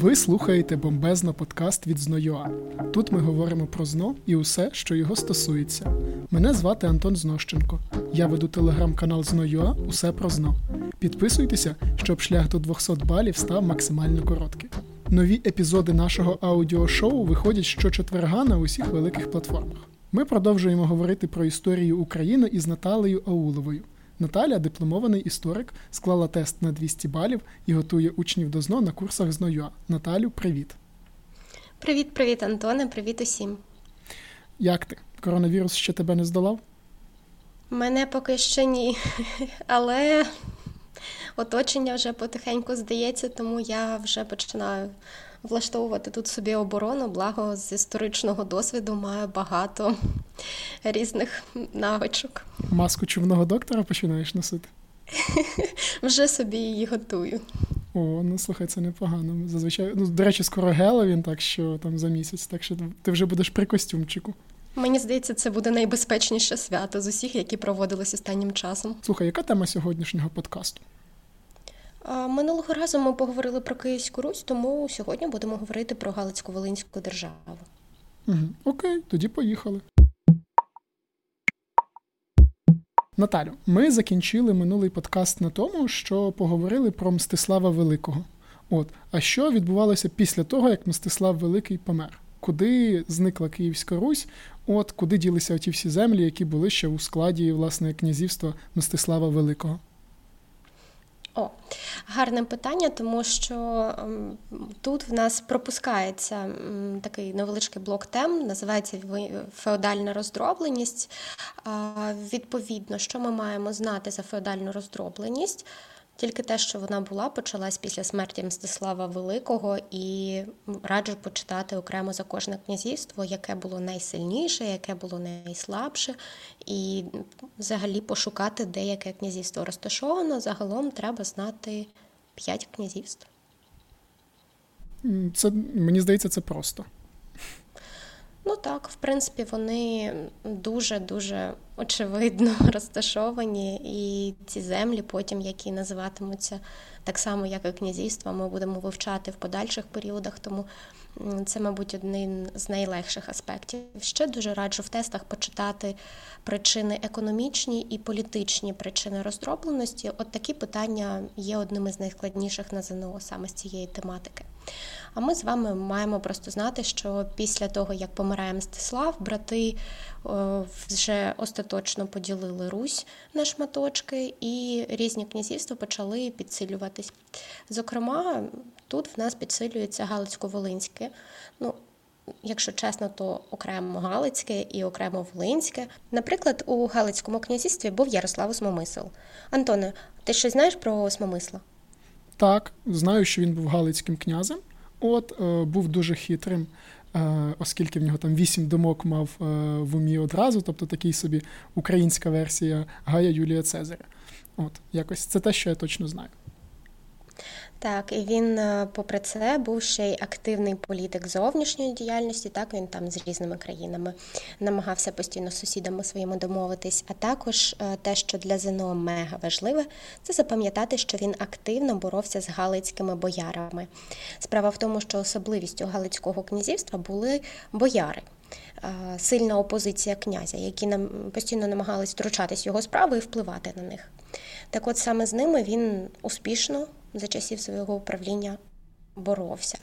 Ви слухаєте бомбезно подкаст від ЗноЮА. Тут ми говоримо про ЗНО і усе, що його стосується. Мене звати Антон Знощенко. Я веду телеграм-канал ЗноЮА Усе про ЗНО. Підписуйтеся, щоб шлях до 200 балів став максимально коротким. Нові епізоди нашого аудіошоу виходять щочетверга на усіх великих платформах. Ми продовжуємо говорити про історію України із Наталею Ауловою. Наталя, дипломований історик, склала тест на 200 балів і готує учнів до ЗНО на курсах ЗНОЮА. Наталю, привіт. Привіт, привіт, Антоне, привіт усім. Як ти? Коронавірус ще тебе не здолав? Мене поки що ні, але оточення вже потихеньку здається, тому я вже починаю влаштовувати тут собі оборону, благо з історичного досвіду маю багато різних навичок. Маску чувного доктора починаєш носити? Вже собі її готую. О, ну слухай, це непогано. Зазвичай, ну, до речі, скоро Геловін, так що там за місяць, так що ти вже будеш при костюмчику. Мені здається, це буде найбезпечніше свято з усіх, які проводились останнім часом. Слухай, яка тема сьогоднішнього подкасту? Минулого разу ми поговорили про Київську Русь, тому сьогодні будемо говорити про Галицько-Волинську державу. Окей, тоді поїхали. Наталю, ми закінчили минулий подкаст на тому, що поговорили про Мстислава Великого. От, а що відбувалося після того, як Мстислав Великий помер? Куди зникла Київська Русь? От куди ділися оті всі землі, які були ще у складі власне князівства Мстислава Великого? О, гарне питання, тому що ем, тут в нас пропускається такий невеличкий блок тем, називається феодальна роздробленість. Відповідно, що ми маємо знати за феодальну роздробленість? Тільки те, що вона була, почалась після смерті Мстислава Великого, і раджу почитати окремо за кожне князівство, яке було найсильніше, яке було найслабше, і взагалі пошукати деяке князівство розташовано. Загалом треба знати п'ять князівств. Це мені здається, це просто. Так, в принципі, вони дуже-дуже очевидно розташовані, і ці землі, потім, які називатимуться так само, як і князівства, ми будемо вивчати в подальших періодах, тому це, мабуть, один з найлегших аспектів. Ще дуже раджу в тестах почитати причини економічні і політичні причини роздробленості. От такі питання є одним із найскладніших на ЗНО саме з цієї тематики. А ми з вами маємо просто знати, що після того, як помирає Мстислав, брати вже остаточно поділили Русь на шматочки, і різні князівства почали підсилюватись. Зокрема, тут в нас підсилюється Галицько-Волинське. Ну, Якщо чесно, то окремо Галицьке і окремо Волинське. Наприклад, у Галицькому князівстві був Ярослав Осмомисл. Антоне, ти щось знаєш про Осмомисла? Так, знаю, що він був Галицьким князем. От е, був дуже хитрим, е, оскільки в нього там вісім думок мав е, в умі одразу, тобто такий собі українська версія Гая Юлія Цезаря. От, якось це те, що я точно знаю. Так, і він, е, попри це, був ще й активний політик зовнішньої діяльності. Так він там з різними країнами намагався постійно з сусідами своїми домовитись. А також е, те, що для ЗНО мега важливе, це запам'ятати, що він активно боровся з галицькими боярами. Справа в тому, що особливістю Галицького князівства були бояри. Е, сильна опозиція князя, які нам постійно намагались втручатись його справи і впливати на них. Так, от саме з ними він успішно за часів свого управління боровся.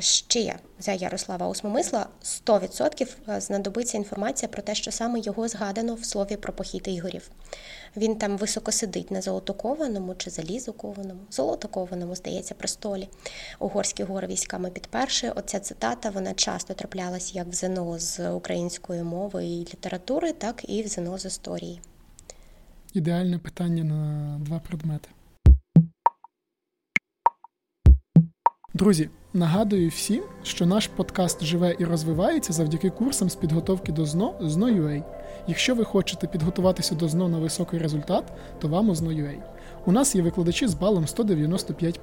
Ще за Ярослава Осмомисла 100% е, знадобиться інформація про те, що саме його згадано в слові про похід ігорів. Він там високо сидить на золотокованому чи залізокованому, золотокованому, здається, престолі. Угорські гори військами підперши. Оця цитата вона часто траплялася як в ЗНО з української мови і літератури, так і в ЗНО з історії. Ідеальне питання на два предмети. Друзі, нагадую всім, що наш подкаст живе і розвивається завдяки курсам з підготовки до ЗНО ЗНО.UA. Якщо ви хочете підготуватися до ЗНО на високий результат, то вам у ЗНО.UA. У нас є викладачі з балом 195,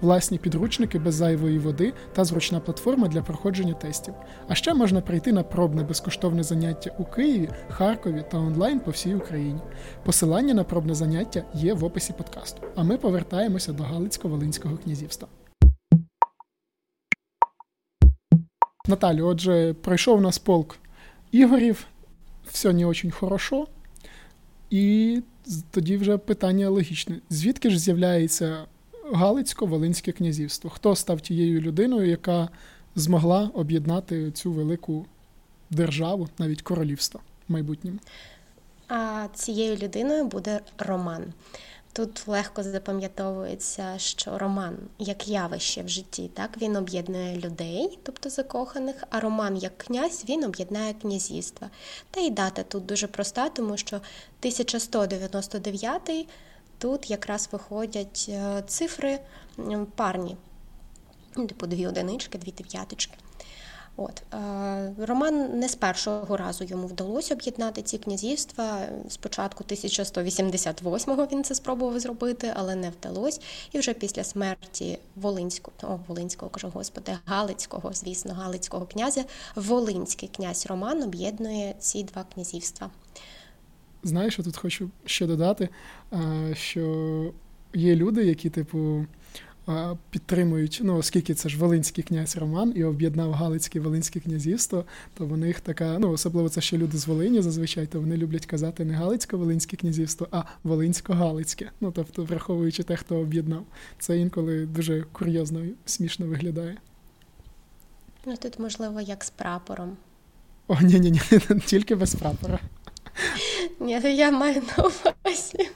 власні підручники без зайвої води та зручна платформа для проходження тестів. А ще можна прийти на пробне безкоштовне заняття у Києві, Харкові та онлайн по всій Україні. Посилання на пробне заняття є в описі подкасту. А ми повертаємося до Галицько-Волинського князівства. Наталю, отже, пройшов у нас полк ігорів, все не дуже хорошо. І тоді вже питання логічне: звідки ж з'являється Галицько-Волинське князівство? Хто став тією людиною, яка змогла об'єднати цю велику державу, навіть королівство в майбутньому? А цією людиною буде Роман. Тут легко запам'ятовується, що роман як явище в житті, так він об'єднує людей, тобто закоханих, а роман як князь він об'єднає князівства. Та й дата тут дуже проста, тому що 1199 тут якраз виходять е, цифри парні, типу дві одинички, дві дев'яточки. От е, Роман не з першого разу йому вдалося об'єднати ці князівства. Спочатку 1188-го він це спробував зробити, але не вдалося. І вже після смерті Волинського, о, Волинського кажу, господи, Галицького, звісно, Галицького князя, Волинський князь Роман об'єднує ці два князівства. Знаєш, я тут хочу ще додати, що є люди, які, типу, підтримують, ну оскільки це ж Волинський князь Роман і об'єднав Галицьке Волинське князівство, то в них така, ну особливо це ще люди з Волині зазвичай, то вони люблять казати не Галицько-Волинське князівство, а Волинсько-Галицьке. Ну тобто, враховуючи те, хто об'єднав. Це інколи дуже курйозно і смішно виглядає. Ну тут, можливо, як з прапором. О, ні, ні, ні, тільки без прапора. Ні, я маю на увазі.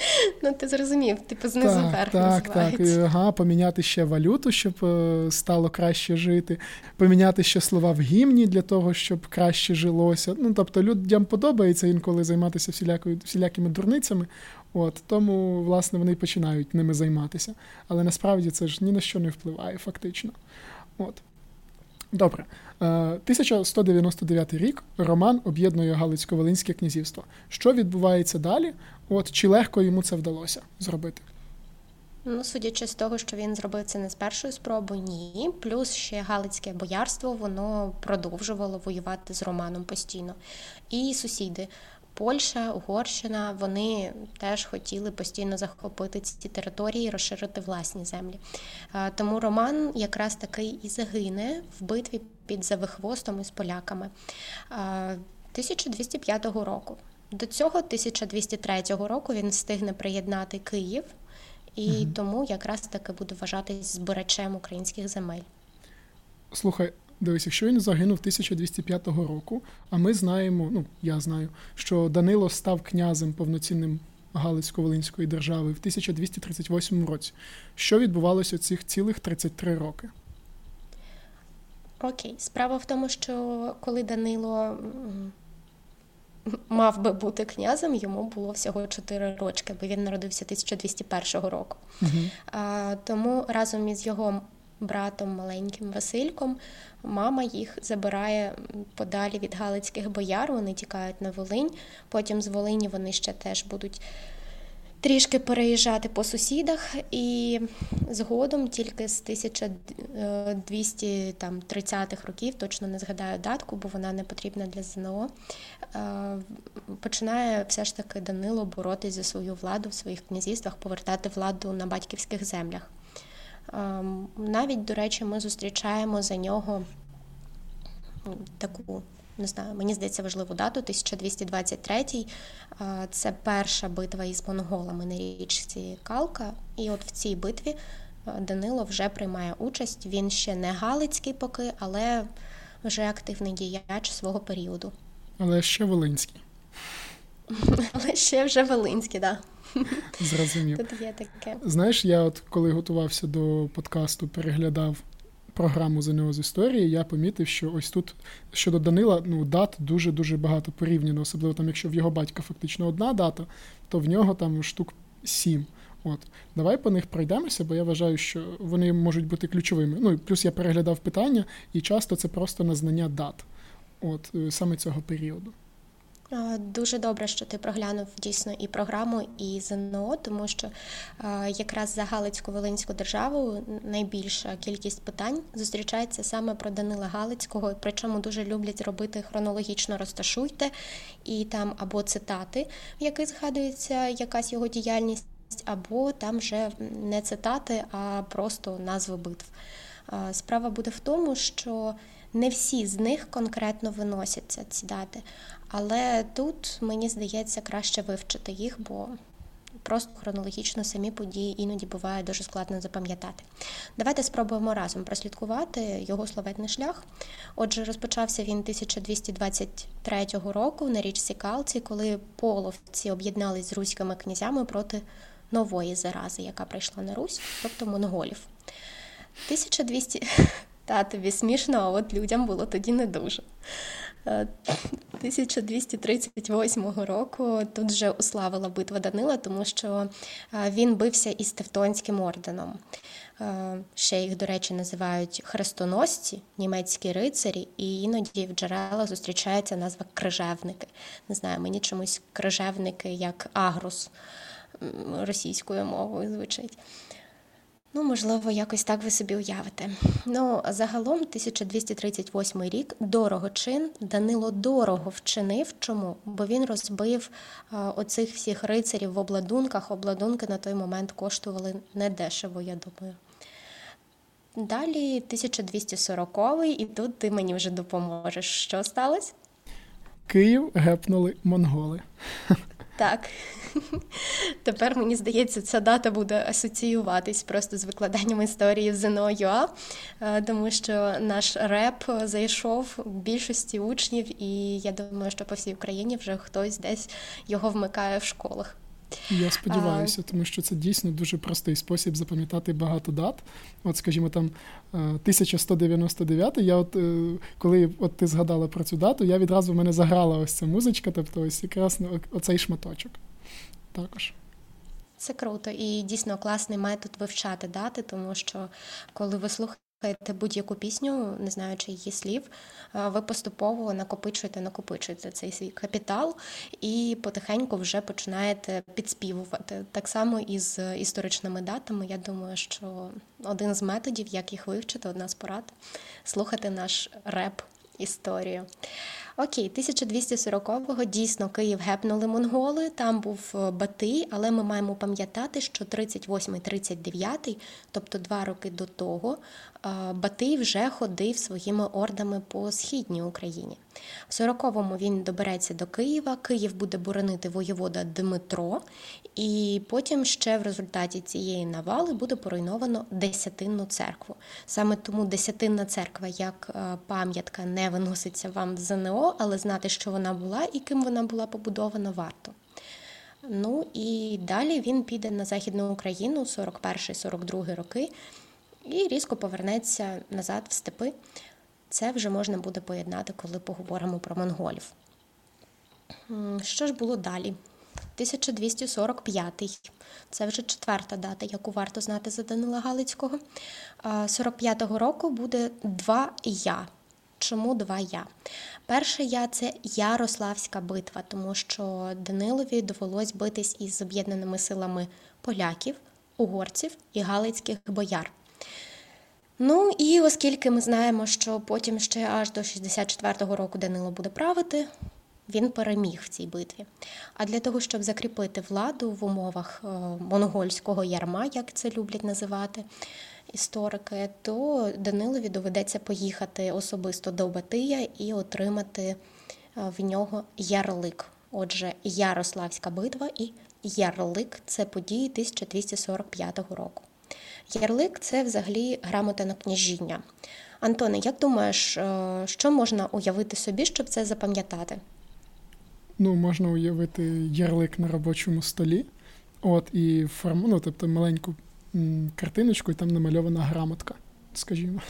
Ну, ти зрозумів, типу знизу так, вверх Так, так. Ага, поміняти ще валюту, щоб е, стало краще жити, поміняти ще слова в гімні для того, щоб краще жилося. Ну, тобто, людям подобається інколи займатися всілякою, всілякими дурницями. От Тому, власне, вони починають ними займатися. Але насправді це ж ні на що не впливає, фактично. От. Добре. 1199 е, рік Роман об'єднує Галицько-Волинське князівство. Що відбувається далі? От Чи легко йому це вдалося зробити? Ну, судячи з того, що він зробив це не з першої спроби, ні. Плюс ще Галицьке боярство воно продовжувало воювати з Романом постійно. І сусіди Польща, Угорщина, вони теж хотіли постійно захопити ці території, розширити власні землі. Тому Роман якраз таки і загине в битві під Завихвостом із поляками 1205 року. До цього 1203 року він встигне приєднати Київ, і угу. тому якраз таки буде вважатись збирачем українських земель. Слухай, Дивись, якщо він загинув 1205 року, а ми знаємо, ну я знаю, що Данило став князем повноцінним Галицько-Волинської держави в 1238 році. Що відбувалося цих цілих 33 роки? Окей, справа в тому, що коли Данило мав би бути князем, йому було всього 4 рочки, бо він народився 1201 року. Угу. А, Тому разом із його братом маленьким Васильком. Мама їх забирає подалі від Галицьких бояр. Вони тікають на Волинь. Потім з Волині вони ще теж будуть. Трішки переїжджати по сусідах, і згодом тільки з 1230-х років, точно не згадаю датку, бо вона не потрібна для ЗНО. Е, починає все ж таки Данило боротися за свою владу в своїх князівствах, повертати владу на батьківських землях. Ем, навіть, до речі, ми зустрічаємо за нього таку, не знаю, мені здається, важливу дату 1223 е, Це перша битва із монголами на річці Калка. І от в цій битві е, Данило вже приймає участь. Він ще не Галицький поки, але вже активний діяч свого періоду. Але ще Волинський. Але ще вже Волинський, так. Да. Зрозумів. Тут є таке. Знаєш, я от коли готувався до подкасту, переглядав програму ЗНО з історії, я помітив, що ось тут щодо Данила ну, дат дуже-дуже багато порівняно, особливо там, якщо в його батька фактично одна дата, то в нього там штук сім. От, давай по них пройдемося, бо я вважаю, що вони можуть бути ключовими. Ну і плюс я переглядав питання, і часто це просто назнання дат, от е, саме цього періоду. Дуже добре, що ти проглянув дійсно і програму, і ЗНО, тому що якраз за Галицьку Волинську державу найбільша кількість питань зустрічається саме про Данила Галицького, причому дуже люблять робити хронологічно розташуйте і там або цитати, в яких згадується якась його діяльність, або там вже не цитати, а просто назви битв. Справа буде в тому, що Не всі з них конкретно виносяться ці дати, але тут мені здається краще вивчити їх, бо просто хронологічно самі події іноді буває дуже складно запам'ятати. Давайте спробуємо разом прослідкувати його словетний шлях. Отже, розпочався він 1223 року на річці Калці, коли половці об'єднались з руськими князями проти нової зарази, яка прийшла на Русь, тобто монголів. 1200... Та тобі смішно, а от людям було тоді не дуже. 1238 е, року тут вже уславила битва Данила, тому що е, він бився із Тевтонським орденом. Е, ще їх, до речі, називають хрестоносці, німецькі рицарі, і іноді в джерелах зустрічається назва крижевники. Не знаю, мені чомусь крижевники як агрус російською мовою звучить. Ну, можливо, якось так ви собі уявите. Ну, загалом, 1238 рік дорогочин Данило дорого вчинив. Чому? Бо він розбив оцих всіх рицарів в обладунках. Обладунки на той момент коштували недешево, я думаю. Далі 1240 і тут ти мені вже допоможеш. Що сталося? Київ гепнули монголи. Так. Тепер мені здається, ця дата буде асоціюватись просто з викладанням історії в ЗНО.ЮА, е, тому що наш реп зайшов у більшості учнів, і я думаю, що по всій Україні вже хтось десь його вмикає в школах. Я сподіваюся, тому що це дійсно дуже простий спосіб запам'ятати багато дат. От, скажімо, там 1199, е, Я от е, коли от ти згадала про цю дату, я відразу в мене заграла ось ця музичка, тобто ось якраз оцей шматочок. Також. Це круто і дійсно класний метод вивчати дати, тому що коли ви слухаєте будь-яку пісню, не знаючи її слів, ви поступово накопичуєте, накопичуєте цей свій капітал і потихеньку вже починаєте підспівувати. Так само і з історичними датами. Я думаю, що один з методів, як їх вивчити, одна з порад слухати наш реп історію. Окей, 1240-го дійсно Київ гепнули монголи, там був е, Батий, але ми маємо пам'ятати, що 38-39, тобто два роки до того, Батий вже ходив своїми ордами по східній Україні. В 40-му він добереться до Києва, Київ буде боронити воєвода Дмитро, і потім ще в результаті цієї навали буде поруйновано Десятинну церкву. Саме тому Десятинна церква як е, пам'ятка не виноситься вам в ЗНО, але знати, що вона була і ким вона була побудована, варто. Ну і далі він піде на Західну Україну 41-42 роки і різко повернеться назад в степи. Це вже можна буде поєднати, коли поговоримо про монголів. Що ж було далі? 1245 це вже четверта дата, яку варто знати за Данила Галицького. 45-го року буде два я. Чому два я? Перше я це Ярославська битва, тому що Данилові довелось битись із об'єднаними силами поляків, угорців і галицьких бояр. Ну і оскільки ми знаємо, що потім ще аж до 64-го року Данило буде правити, він переміг в цій битві. А для того, щоб закріпити владу в умовах е, монгольського ярма, як це люблять називати історики, то Данилові доведеться поїхати особисто до Батия і отримати е, в нього ярлик. Отже, Ярославська битва і ярлик це події 1245 року. Ярлик це взагалі грамота на княжіння. Антоне, як думаєш, е, що можна уявити собі, щоб це запам'ятати? Ну, можна уявити ярлик на робочому столі, от і форму, ну, тобто маленьку картиночку, і там намальована грамотка, скажімо.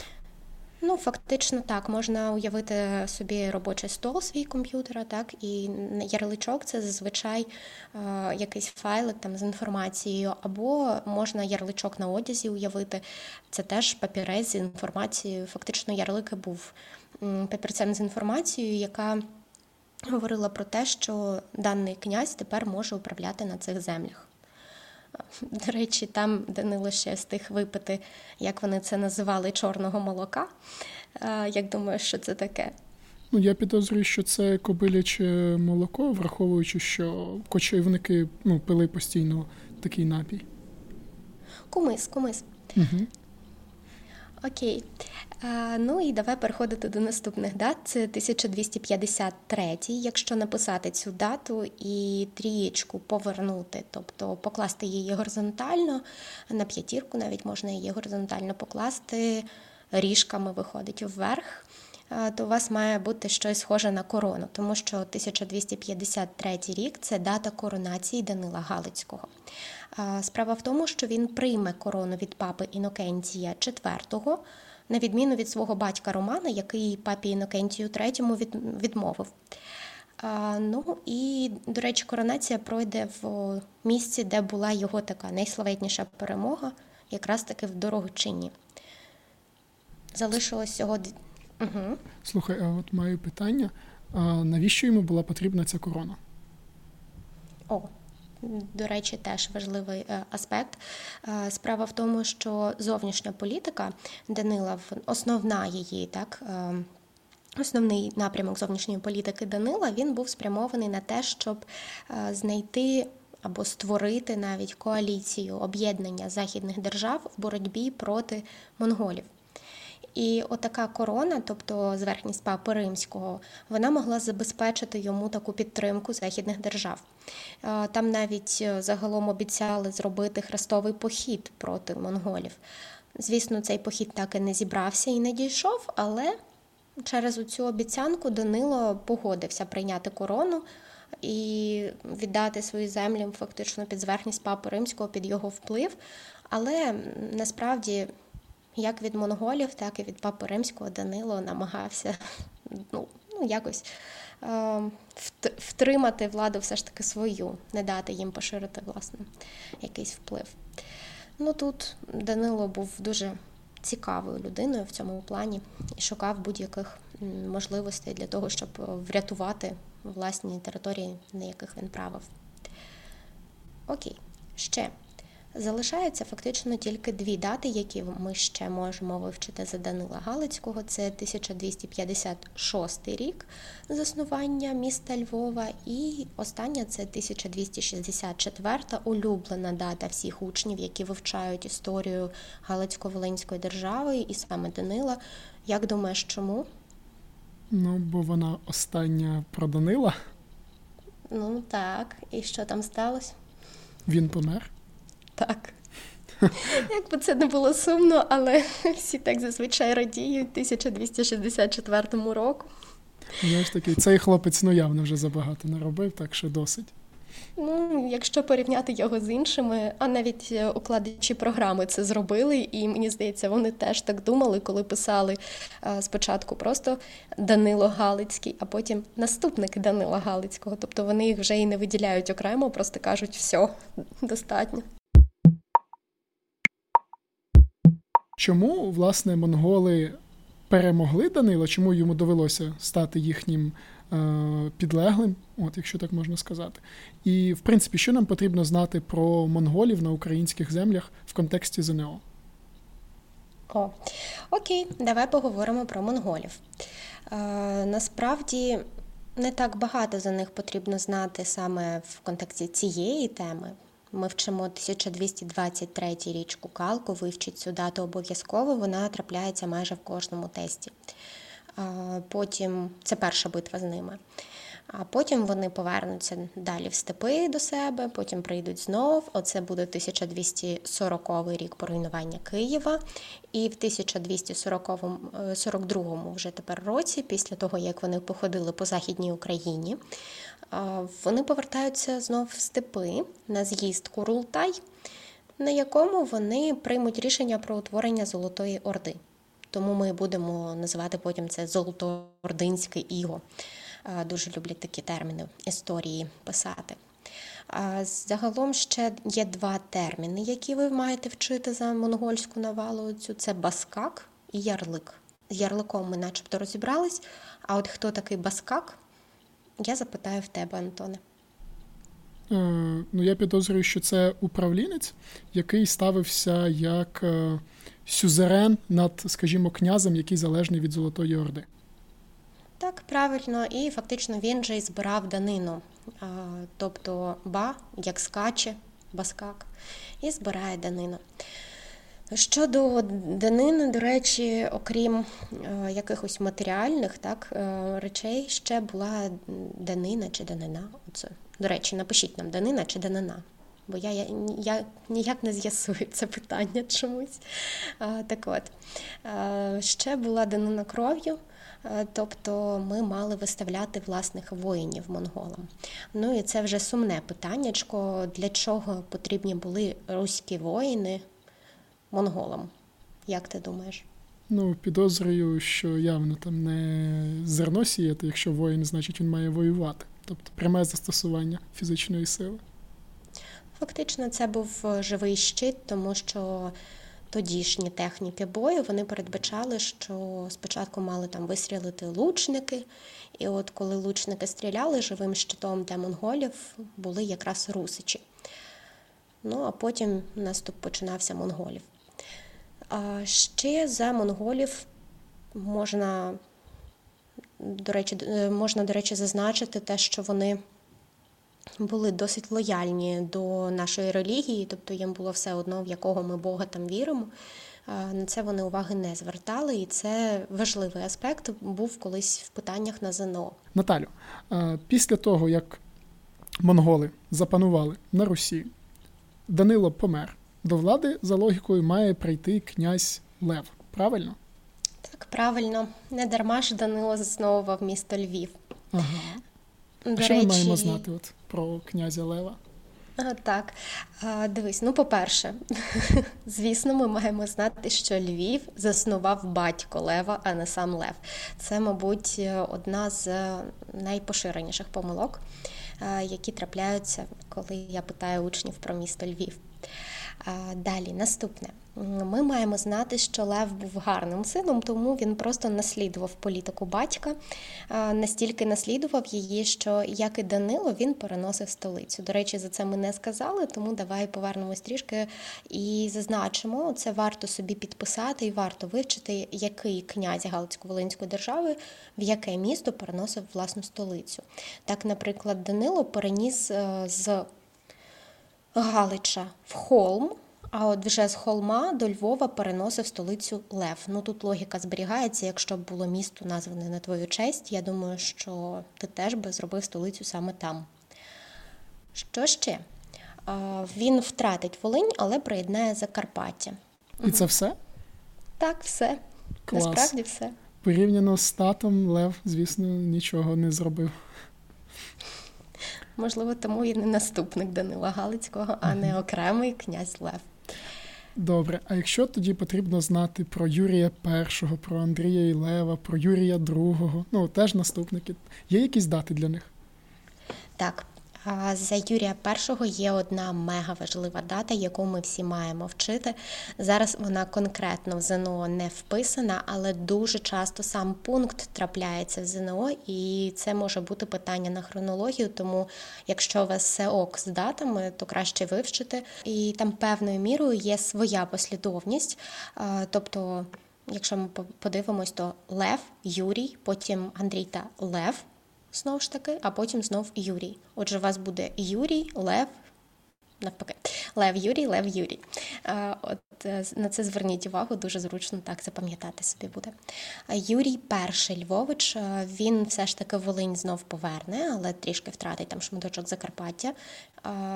Ну, фактично так, можна уявити собі робочий стол свій комп'ютера, так, і ярличок це зазвичай е, якийсь файлик там з інформацією, або можна ярличок на одязі уявити. Це теж папірець з інформацією. Фактично, ярлик був папірцем з інформацією, яка говорила про те, що даний князь тепер може управляти на цих землях. До речі, там Данило ще встиг випити, як вони це називали, чорного молока. Як думаєш, що це таке? Ну, я підозрюю, що це кобиляче молоко, враховуючи, що кочівники ну, пили постійно такий напій. Кумис, кумис. Угу. Окей. Ну і давай переходити до наступних дат. Це 1253, якщо написати цю дату і трієчку повернути, тобто покласти її горизонтально, на п'ятірку навіть можна її горизонтально покласти, ріжками виходить вверх. То у вас має бути щось схоже на корону, тому що 1253 рік це дата коронації Данила Галицького. Справа в тому, що він прийме корону від папи Інокентія IV, на відміну від свого батька Романа, який папі Інокентію III відмовив. Ну і, до речі, коронація пройде в місці, де була його така найславетніша перемога, якраз таки в Дорогочині. Залишилось всього. Угу. Слухай, а от маю питання: а навіщо йому була потрібна ця корона? О, до речі, теж важливий е, аспект. Е, справа в тому, що зовнішня політика Данила, основна її так. Е, основний напрямок зовнішньої політики Данила він був спрямований на те, щоб знайти або створити навіть коаліцію об'єднання західних держав в боротьбі проти монголів. І отака корона, тобто зверхність папи римського, вона могла забезпечити йому таку підтримку західних держав. Е, там навіть е, загалом обіцяли зробити хрестовий похід проти монголів. Звісно, цей похід так і не зібрався і не дійшов, але через цю обіцянку Данило погодився прийняти корону. І віддати свої землі фактично під зверхність папи римського під його вплив. Але насправді як від монголів, так і від папи римського Данило намагався ну, ну якось е, втримати владу все ж таки свою, не дати їм поширити власне якийсь вплив. Ну тут Данило був дуже цікавою людиною в цьому плані і шукав будь-яких можливостей для того, щоб врятувати власні території, на яких він правив. Окей, ще Залишаються фактично тільки дві дати, які ми ще можемо вивчити за Данила Галицького. Це 1256 рік заснування міста Львова, і остання це 1264 улюблена дата всіх учнів, які вивчають історію Галицько-Волинської держави, і саме Данила. Як думаєш, чому? Ну, бо вона остання про Данила. Ну так, і що там сталося? Він помер. Так. Як би це не було сумно, але всі так зазвичай радіють 1264 року. Знаєш такий, цей хлопець ну явно вже забагато не робив, так що досить. Ну, якщо порівняти його з іншими, а навіть е, укладачі програми це зробили, і мені здається, вони теж так думали, коли писали спочатку просто Данило Галицький, а потім наступник Данила Галицького. Тобто вони їх вже і не виділяють окремо, просто кажуть, все, достатньо. Чому, власне, монголи перемогли Данила? Чому йому довелося стати їхнім е, підлеглим, от якщо так можна сказати? І, в принципі, що нам потрібно знати про монголів на українських землях в контексті ЗНО? О, окей, давай поговоримо про монголів. Е, Насправді не так багато за них потрібно знати саме в контексті цієї теми. Ми вчимо 1223 річку Калку, вивчить цю дату обов'язково, вона трапляється майже в кожному тесті. Потім це перша битва з ними. А потім вони повернуться далі в степи до себе, потім прийдуть знов. Оце буде 1240 рік поруйнування Києва. І в 1242 е, вже тепер році, після того як вони походили по Західній Україні, вони повертаються знов в степи на з'їзд Курултай, на якому вони приймуть рішення про утворення Золотої Орди. Тому ми будемо називати потім це Золотоординське іго. Дуже люблять такі терміни історії писати. Загалом ще є два терміни, які ви маєте вчити за монгольську навалу. Це баскак і ярлик. З ярликом ми начебто розібрались. А от хто такий баскак, я запитаю в тебе, Антоне. Е, ну, я підозрюю, що це управлінець, який ставився як е, сюзерен над, скажімо, князем, який залежний від Золотої Орди. Так, правильно, і фактично він же й збирав данину, тобто ба, як скаче, баскак, і збирає данину. Щодо данини, до речі, окрім е, якихось матеріальних так, е, речей, ще була данина чи данина. Оце. До речі, напишіть нам данина чи данина. Бо я я, я ніяк не з'ясую це питання чомусь. А, Так от, ще була данина кров'ю, тобто ми мали виставляти власних воїнів монголам. Ну і це вже сумне питаннячко, для чого потрібні були руські воїни монголам. Як ти думаєш? Ну, підозрюю, що явно там не зерно сіяти, якщо воїн, значить він має воювати. Тобто пряме застосування фізичної сили. Фактично, це був живий щит, тому що тодішні техніки бою вони передбачали, що спочатку мали там вистрілити лучники, і от коли лучники стріляли живим щитом для монголів, були якраз русичі. Ну а потім наступ починався монголів. Ще за монголів можна, до речі, е, можна, до речі, зазначити те, що вони були досить лояльні до нашої релігії, тобто їм було все одно, в якого ми Бога там віримо. На це вони уваги не звертали, і це важливий аспект був колись в питаннях на ЗНО. Наталю, після того, як монголи запанували на Русі, Данило помер. До влади, за логікою, має прийти князь Лев. Правильно? Так, правильно. Не дарма ж Данило засновував місто Львів. Ага. До а що речі... ми маємо знати от про князя Лева? Так, дивись, ну, по-перше, звісно, ми маємо знати, що Львів заснував батько Лева, а не сам Лев. Це, мабуть, одна з найпоширеніших помилок, які трапляються, коли я питаю учнів про місто Львів. Далі, наступне. Ми маємо знати, що Лев був гарним сином, тому він просто наслідував політику батька, настільки наслідував її, що як і Данило, він переносив столицю. До речі, за це ми не сказали, тому давай повернемось трішки і зазначимо, це варто собі підписати і варто вивчити, який князь Галицько-Волинської держави в яке місто переносив власну столицю. Так, наприклад, Данило переніс е, з Галича в Холм. А от вже з холма до Львова переносив столицю Лев. Ну тут логіка зберігається. Якщо б було місто назване на твою честь, я думаю, що ти теж би зробив столицю саме там. Що ще? Він втратить Волинь, але приєднає Закарпаття. І це все? Так, все. Клас. Насправді все. Порівняно з татом Лев, звісно, нічого не зробив. Можливо, тому і не наступник Данила Галицького, а не окремий князь Лев. Добре, а якщо тоді потрібно знати про Юрія І, про Андрія і Лева, про Юрія II, ну теж наступники, є якісь дати для них? Так, за Юрія І є одна мега важлива дата, яку ми всі маємо вчити. Зараз вона конкретно в ЗНО не вписана, але дуже часто сам пункт трапляється в ЗНО, і це може бути питання на хронологію. Тому, якщо у вас все ок з датами, то краще вивчити. І там певною мірою є своя послідовність. Тобто, якщо ми подивимось, то Лев, Юрій, потім Андрій та Лев знову ж таки, а потім знов Юрій. Отже, у вас буде Юрій, Лев. Навпаки, Лев Юрій, Лев Юрій. От е, на це зверніть увагу, дуже зручно так запам'ятати собі буде. Юрій Перший Львович, е, він все ж таки Волинь знов поверне, але трішки втратить там шматочок Закарпаття.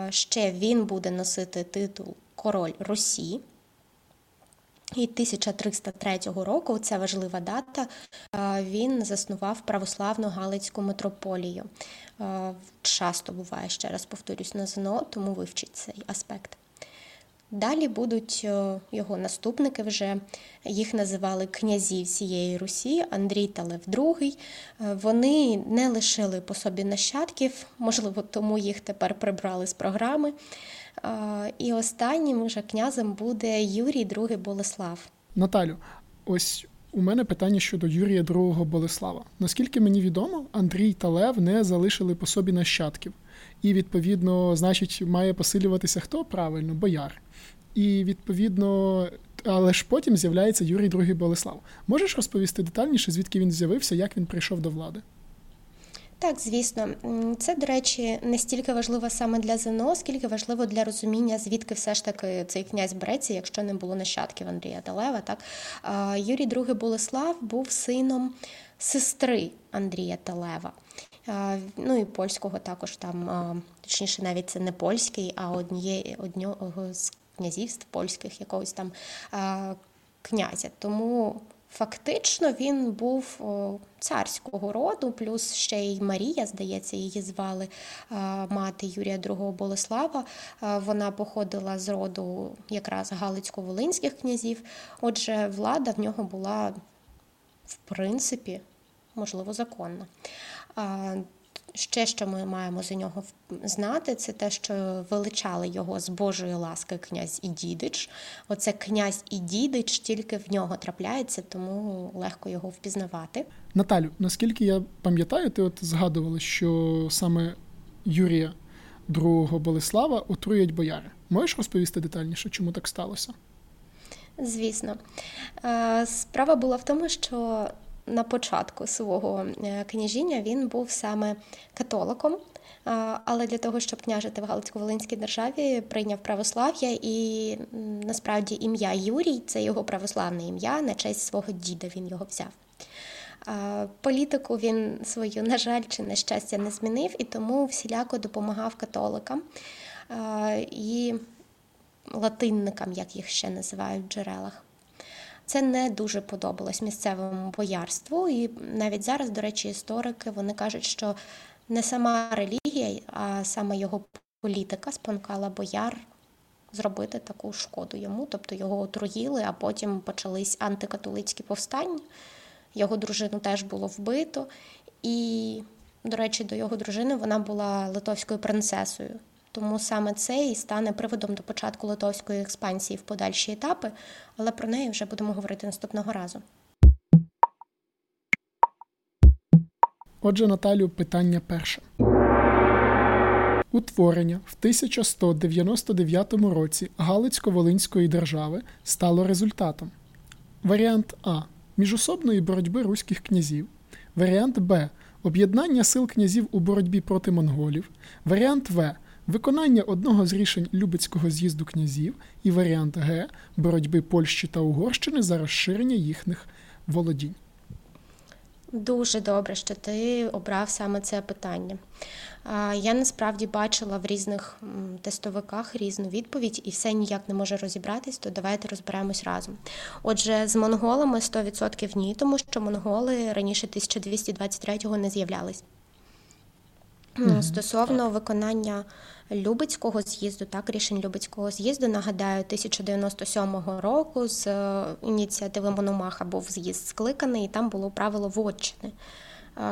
Ще він буде носити титул Король Русі. І 1303 року, це важлива дата, він заснував православну Галицьку митрополію. Часто буває, ще раз повторюсь, на ЗНО, тому вивчіть цей аспект. Далі будуть його наступники вже, їх називали князі всієї Русі, Андрій та Лев II. Вони не лишили по собі нащадків, можливо, тому їх тепер прибрали з програми. І останнім вже князем буде Юрій II Болеслав. Наталю, ось у мене питання щодо Юрія II Болеслава. Наскільки мені відомо, Андрій та Лев не залишили по собі нащадків. І, відповідно, значить, має посилюватися хто правильно? Бояр. І відповідно, але ж потім з'являється Юрій II Болеслав. Можеш розповісти детальніше, звідки він з'явився, як він прийшов до влади? Так, звісно, це, до речі, не стільки важливо саме для ЗНО, скільки важливо для розуміння, звідки все ж таки цей князь береться, якщо не було нащадків Андрія Далева. Так Юрій II Болеслав був сином сестри Андрія Талева. Ну і польського також там, точніше, навіть це не польський, а однієї одного з князівств польських якогось там князя. Тому Фактично він був царського роду, плюс ще й Марія, здається, її звали мати Юрія II Болеслава. Вона походила з роду якраз Галицько-Волинських князів. Отже, влада в нього була, в принципі, можливо, законна. Ще що ми маємо за нього знати, це те, що величали його з Божої ласки князь і дідич. Оце князь і дідич тільки в нього трапляється, тому легко його впізнавати. Наталю, наскільки я пам'ятаю, ти от згадувала, що саме Юрія II Болеслава отрують бояри. Можеш розповісти детальніше, чому так сталося? Звісно, е, справа була в тому, що на початку свого е, княжіння він був саме католиком. Але для того, щоб княжити в Галицько-Волинській державі, прийняв православ'я, і насправді ім'я Юрій це його православне ім'я, на честь свого діда він його взяв. Політику він свою, на жаль, чи на щастя не змінив і тому всіляко допомагав католикам і латинникам, як їх ще називають в джерелах. Це не дуже подобалось місцевому боярству, і навіть зараз, до речі, історики вони кажуть, що не сама релігія, а саме його політика спонукала бояр зробити таку шкоду йому, тобто його отруїли, а потім почались антикатолицькі повстання. Його дружину теж було вбито, і, до речі, до його дружини вона була литовською принцесою. Тому саме це і стане приводом до початку литовської експансії в подальші етапи, але про неї вже будемо говорити наступного разу. Отже, Наталю, питання перше. Утворення в 1199 році Галицько-Волинської держави стало результатом. Варіант А. Міжособної боротьби руських князів. Варіант Б. Об'єднання сил князів у боротьбі проти монголів. Варіант В виконання одного з рішень Любецького з'їзду князів і варіант Г боротьби Польщі та Угорщини за розширення їхніх володінь. Дуже добре, що ти обрав саме це питання. Я насправді бачила в різних тестовиках різну відповідь і все ніяк не може розібратись, то давайте розберемось разом. Отже, з монголами 100% ні, тому що монголи раніше 1223-го не з'являлись. Mm-hmm. Стосовно виконання Любецького з'їзду, так, рішень Любецького з'їзду, нагадаю, 1097 року з е, ініціативи Мономаха був з'їзд скликаний, і там було правило вотчини.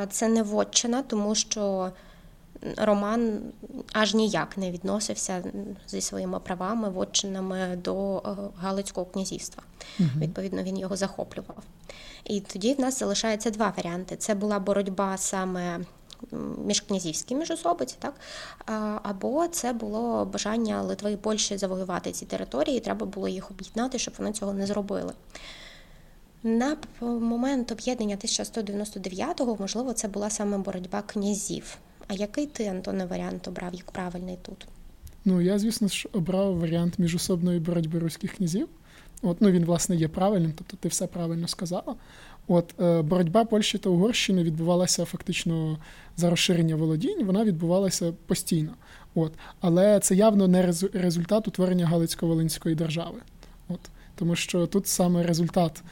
Це не вотчина, тому що Роман аж ніяк не відносився зі своїми правами, вотчинами до е, Галицького князівства. Угу. Відповідно, він його захоплював. І тоді в нас залишається два варіанти: це була боротьба саме міжкнязівські міжособиці, так або це було бажання Литви і Польщі завоювати ці території, і треба було їх об'єднати, щоб вони цього не зробили. На момент об'єднання 1199-го, можливо, це була саме боротьба князів. А який ти, Антоне, варіант обрав як правильний тут? Ну, я, звісно ж, обрав варіант міжособної боротьби руських князів. От, ну, Він, власне, є правильним, тобто ти все правильно сказала. От е, боротьба Польщі та Угорщини відбувалася фактично за розширення володінь, вона відбувалася постійно. От. Але це явно не результат утворення Галицько-Волинської держави. От. Тому що тут саме результат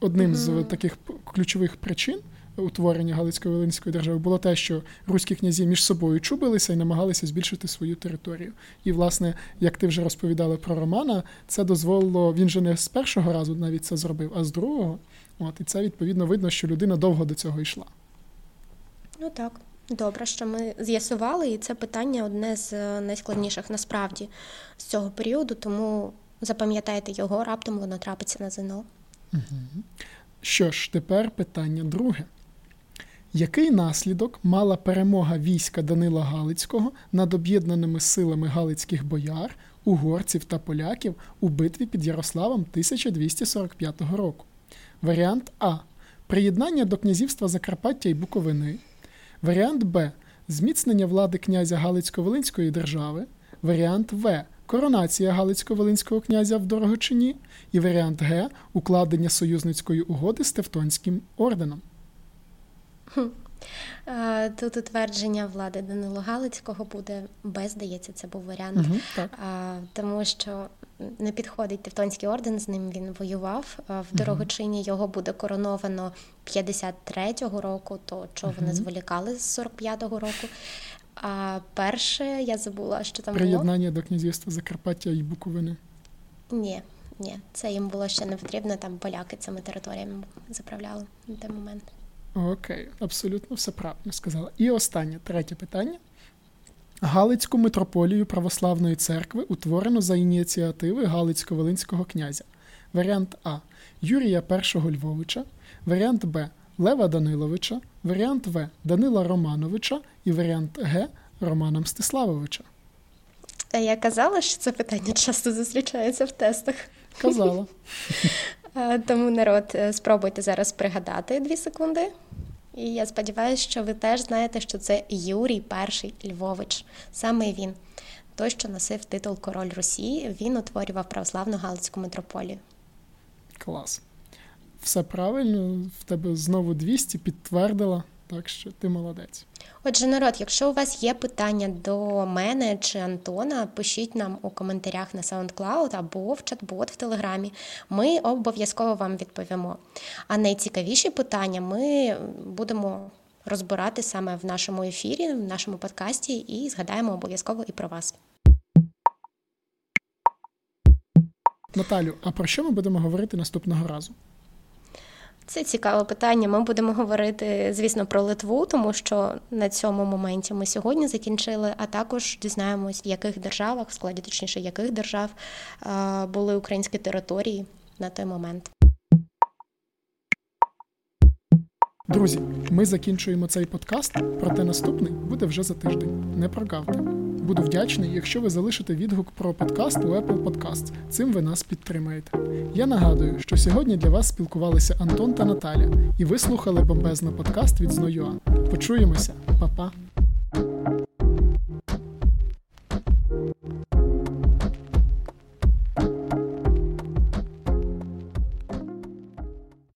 одним mm-hmm. з таких ключових причин утворення Галицько-Волинської держави було те, що руські князі між собою чубилися і намагалися збільшити свою територію. І, власне, як ти вже розповідала про Романа, це дозволило, він же не з першого разу навіть це зробив, а з другого. От, І це відповідно видно, що людина довго до цього йшла. Ну так. Добре, що ми з'ясували, і це питання одне з найскладніших насправді з цього періоду, тому запам'ятайте його, раптом воно трапиться на ЗНО. Угу. Що ж, тепер питання друге. Який наслідок мала перемога війська Данила Галицького над об'єднаними силами Галицьких бояр, угорців та поляків у битві під Ярославом 1245 року? Варіант А. Приєднання до князівства Закарпаття і Буковини. Варіант Б. Зміцнення влади князя Галицько-Волинської держави. Варіант В. Коронація Галицько-Волинського князя в Дорогочині. І варіант Г. Укладення союзницької угоди з Тевтонським орденом. Е, Тут утвердження влади Данило Галицького буде Б, здається, це був варіант. Угу, так. Тому що не підходить Тевтонський орден, з ним він воював. В Дорогочині його буде короновано 53-го року, то чого вони зволікали з 45-го року. А перше я забула, що там було. Приєднання до князівства Закарпаття і Буковини. Ні, ні, це їм було ще не потрібно. Там поляки цими територіями заправляли на той момент. Окей, абсолютно все правильно сказала. І останнє, третє питання. Галицьку митрополію Православної церкви утворено за ініціативи Галицько-Волинського князя. Варіант А. Юрія І Львовича, варіант Б. Лева Даниловича, варіант В. Данила Романовича і варіант Г. Романа Мстиславовича. Я казала, що це питання часто зустрічається в тестах. Казала. Е, Тому народ, е, спробуйте зараз пригадати дві секунди. І я сподіваюся, що ви теж знаєте, що це Юрій І Львович. Саме він, той, що носив титул Король Росії, він утворював православну Галицьку митрополію. Клас. Все правильно, в тебе знову 200 підтвердила, так що ти молодець. Отже, народ, якщо у вас є питання до мене чи Антона, пишіть нам у коментарях на SoundCloud або в чат-бот в Телеграмі. Ми обов'язково вам відповімо. А найцікавіші питання ми будемо розбирати саме в нашому ефірі, в нашому подкасті, і згадаємо обов'язково і про вас. Наталю, а про що ми будемо говорити наступного разу? Це цікаве питання. Ми будемо говорити, звісно, про Литву, тому що на цьому моменті ми сьогодні закінчили, а також дізнаємось, в яких державах, в складі точніше, яких держав е, були українські території на той момент. Друзі, ми закінчуємо цей подкаст, проте наступний буде вже за тиждень. Не прогавте. Буду вдячний, якщо ви залишите відгук про подкаст у Apple Podcast. Цим ви нас підтримаєте. Я нагадую, що сьогодні для вас спілкувалися Антон та Наталя, і ви слухали бомбезно подкаст від Зноюа. Почуємося, Па-па!